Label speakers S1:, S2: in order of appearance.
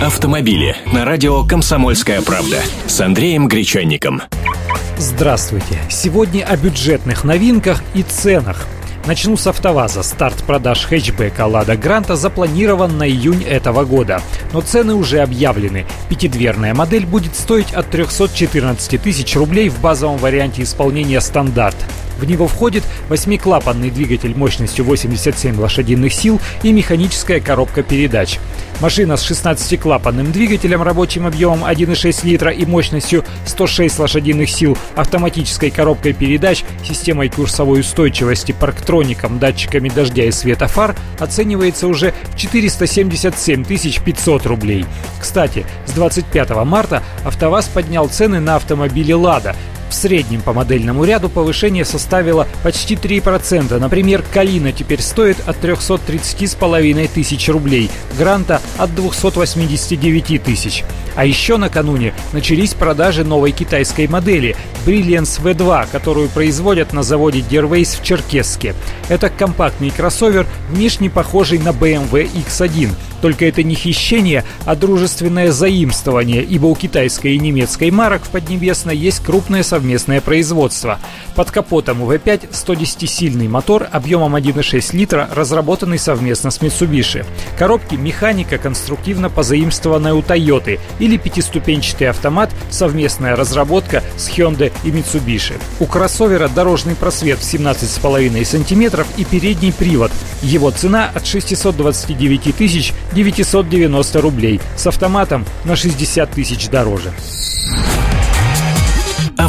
S1: Автомобили на радио «Комсомольская правда» с Андреем Гречанником.
S2: Здравствуйте! Сегодня о бюджетных новинках и ценах. Начну с АвтоВАЗа. Старт продаж хэтчбека «Лада Гранта» запланирован на июнь этого года. Но цены уже объявлены. Пятидверная модель будет стоить от 314 тысяч рублей в базовом варианте исполнения «Стандарт». В него входит восьмиклапанный двигатель мощностью 87 лошадиных сил и механическая коробка передач. Машина с 16-клапанным двигателем рабочим объемом 1,6 литра и мощностью 106 лошадиных сил, автоматической коробкой передач, системой курсовой устойчивости, парктроником, датчиками дождя и света фар оценивается уже в 477 500 рублей. Кстати, с 25 марта АвтоВАЗ поднял цены на автомобили «Лада», в среднем по модельному ряду повышение составило почти 3%. Например, «Калина» теперь стоит от 330,5 тысяч рублей, «Гранта» от 289 тысяч. А еще накануне начались продажи новой китайской модели Brilliance V2, которую производят на заводе Derways в Черкесске. Это компактный кроссовер, внешне похожий на BMW X1. Только это не хищение, а дружественное заимствование, ибо у китайской и немецкой марок в Поднебесной есть крупное совместное производство. Под капотом у V5 110-сильный мотор объемом 1,6 литра, разработанный совместно с Mitsubishi. Коробки механика конструктивно позаимствованная у Toyota или пятиступенчатый автомат, совместная разработка с Hyundai и Mitsubishi. У кроссовера дорожный просвет в 17,5 см и передний привод. Его цена от 629 тысяч 990 рублей. С автоматом на 60 тысяч дороже.